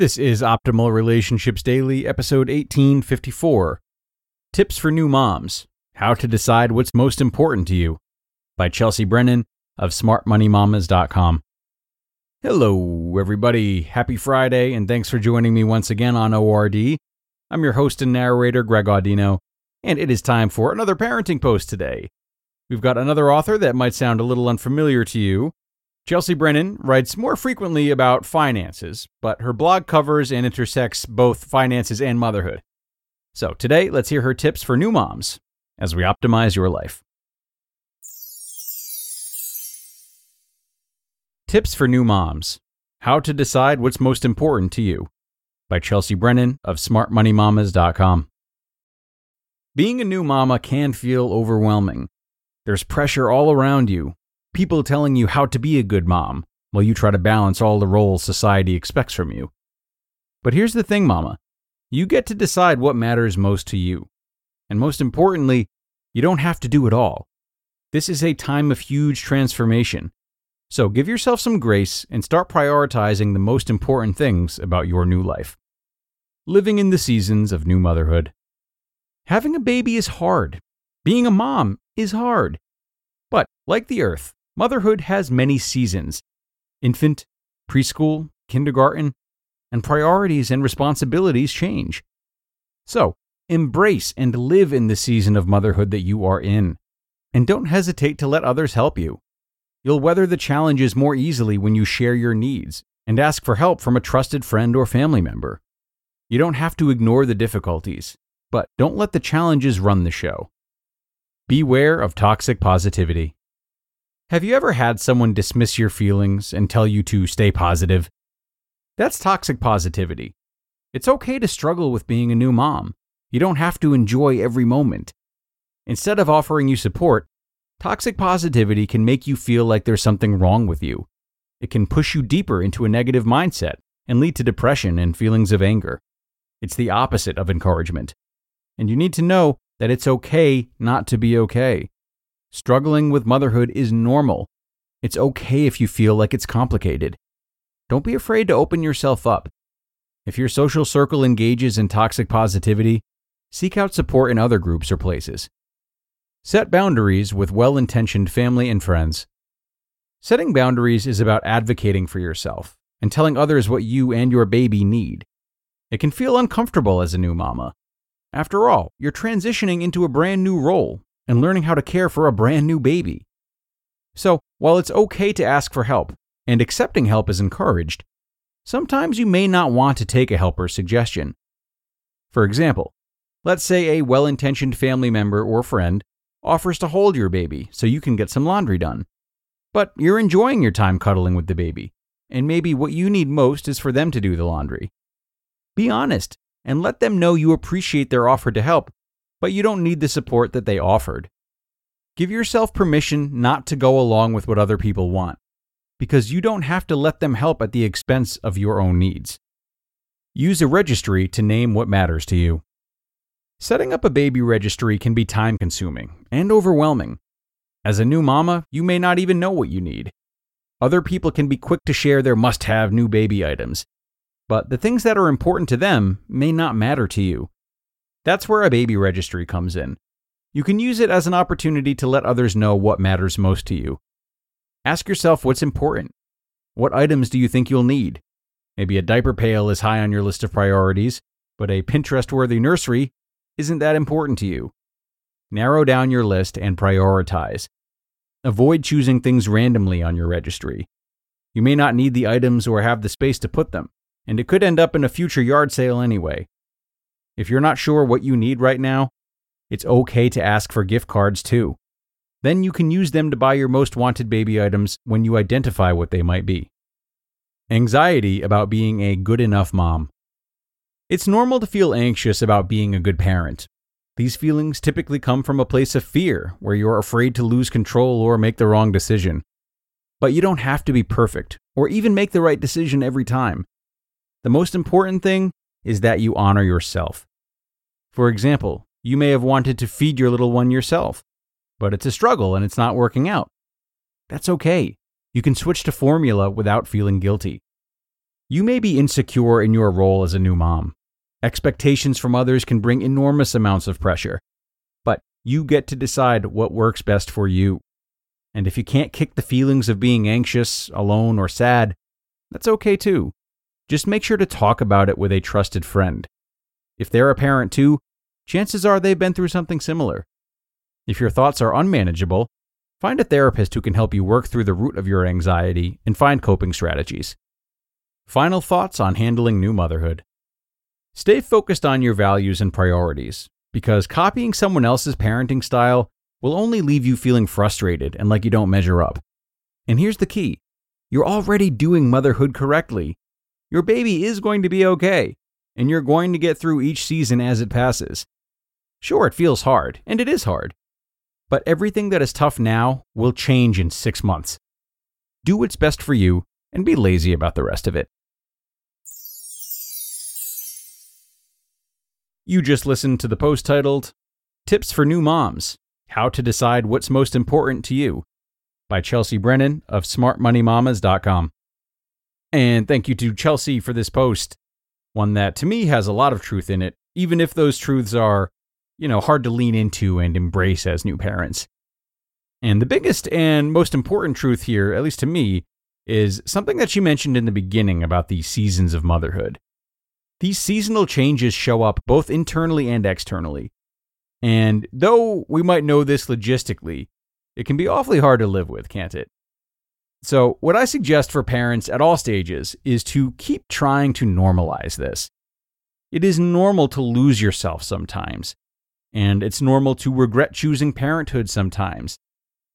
This is Optimal Relationships Daily, episode 1854 Tips for New Moms How to Decide What's Most Important to You by Chelsea Brennan of SmartMoneyMamas.com. Hello, everybody. Happy Friday, and thanks for joining me once again on ORD. I'm your host and narrator, Greg Audino, and it is time for another parenting post today. We've got another author that might sound a little unfamiliar to you. Chelsea Brennan writes more frequently about finances, but her blog covers and intersects both finances and motherhood. So today, let's hear her tips for new moms as we optimize your life. Tips for New Moms How to Decide What's Most Important to You by Chelsea Brennan of SmartMoneyMamas.com. Being a new mama can feel overwhelming. There's pressure all around you people telling you how to be a good mom while you try to balance all the roles society expects from you. But here's the thing, mama you get to decide what matters most to you. And most importantly, you don't have to do it all. This is a time of huge transformation. So give yourself some grace and start prioritizing the most important things about your new life. Living in the seasons of new motherhood. Having a baby is hard. Being a mom is hard. But, like the earth, Motherhood has many seasons infant, preschool, kindergarten, and priorities and responsibilities change. So, embrace and live in the season of motherhood that you are in, and don't hesitate to let others help you. You'll weather the challenges more easily when you share your needs and ask for help from a trusted friend or family member. You don't have to ignore the difficulties, but don't let the challenges run the show. Beware of toxic positivity. Have you ever had someone dismiss your feelings and tell you to stay positive? That's toxic positivity. It's okay to struggle with being a new mom. You don't have to enjoy every moment. Instead of offering you support, toxic positivity can make you feel like there's something wrong with you. It can push you deeper into a negative mindset and lead to depression and feelings of anger. It's the opposite of encouragement. And you need to know that it's okay not to be okay. Struggling with motherhood is normal. It's okay if you feel like it's complicated. Don't be afraid to open yourself up. If your social circle engages in toxic positivity, seek out support in other groups or places. Set boundaries with well intentioned family and friends. Setting boundaries is about advocating for yourself and telling others what you and your baby need. It can feel uncomfortable as a new mama. After all, you're transitioning into a brand new role and learning how to care for a brand new baby. So, while it's okay to ask for help, and accepting help is encouraged, sometimes you may not want to take a helper's suggestion. For example, let's say a well intentioned family member or friend offers to hold your baby so you can get some laundry done. But you're enjoying your time cuddling with the baby, and maybe what you need most is for them to do the laundry. Be honest and let them know you appreciate their offer to help but you don't need the support that they offered. Give yourself permission not to go along with what other people want, because you don't have to let them help at the expense of your own needs. Use a registry to name what matters to you. Setting up a baby registry can be time consuming and overwhelming. As a new mama, you may not even know what you need. Other people can be quick to share their must have new baby items, but the things that are important to them may not matter to you. That's where a baby registry comes in. You can use it as an opportunity to let others know what matters most to you. Ask yourself what's important. What items do you think you'll need? Maybe a diaper pail is high on your list of priorities, but a Pinterest worthy nursery isn't that important to you. Narrow down your list and prioritize. Avoid choosing things randomly on your registry. You may not need the items or have the space to put them, and it could end up in a future yard sale anyway. If you're not sure what you need right now, it's okay to ask for gift cards too. Then you can use them to buy your most wanted baby items when you identify what they might be. Anxiety about being a good enough mom. It's normal to feel anxious about being a good parent. These feelings typically come from a place of fear, where you're afraid to lose control or make the wrong decision. But you don't have to be perfect, or even make the right decision every time. The most important thing is that you honor yourself. For example, you may have wanted to feed your little one yourself, but it's a struggle and it's not working out. That's okay. You can switch to formula without feeling guilty. You may be insecure in your role as a new mom. Expectations from others can bring enormous amounts of pressure, but you get to decide what works best for you. And if you can't kick the feelings of being anxious, alone, or sad, that's okay too. Just make sure to talk about it with a trusted friend. If they're a parent too, chances are they've been through something similar. If your thoughts are unmanageable, find a therapist who can help you work through the root of your anxiety and find coping strategies. Final thoughts on handling new motherhood. Stay focused on your values and priorities, because copying someone else's parenting style will only leave you feeling frustrated and like you don't measure up. And here's the key you're already doing motherhood correctly. Your baby is going to be okay, and you're going to get through each season as it passes. Sure, it feels hard, and it is hard, but everything that is tough now will change in six months. Do what's best for you and be lazy about the rest of it. You just listened to the post titled Tips for New Moms How to Decide What's Most Important to You by Chelsea Brennan of smartmoneymamas.com. And thank you to Chelsea for this post, one that to me has a lot of truth in it, even if those truths are, you know, hard to lean into and embrace as new parents. And the biggest and most important truth here, at least to me, is something that she mentioned in the beginning about the seasons of motherhood. These seasonal changes show up both internally and externally. And though we might know this logistically, it can be awfully hard to live with, can't it? So, what I suggest for parents at all stages is to keep trying to normalize this. It is normal to lose yourself sometimes, and it's normal to regret choosing parenthood sometimes.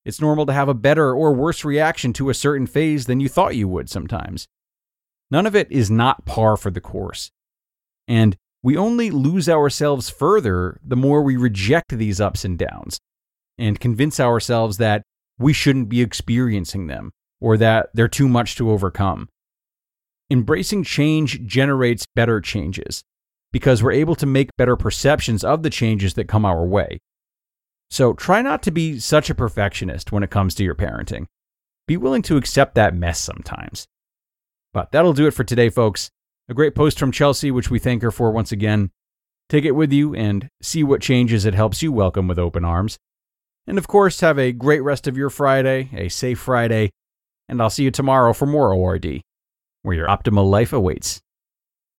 It's normal to have a better or worse reaction to a certain phase than you thought you would sometimes. None of it is not par for the course. And we only lose ourselves further the more we reject these ups and downs and convince ourselves that we shouldn't be experiencing them or that they're too much to overcome. Embracing change generates better changes because we're able to make better perceptions of the changes that come our way. So try not to be such a perfectionist when it comes to your parenting. Be willing to accept that mess sometimes. But that'll do it for today, folks. A great post from Chelsea, which we thank her for once again. Take it with you and see what changes it helps you welcome with open arms. And of course, have a great rest of your Friday, a safe Friday, and I'll see you tomorrow for more ORD, where your optimal life awaits.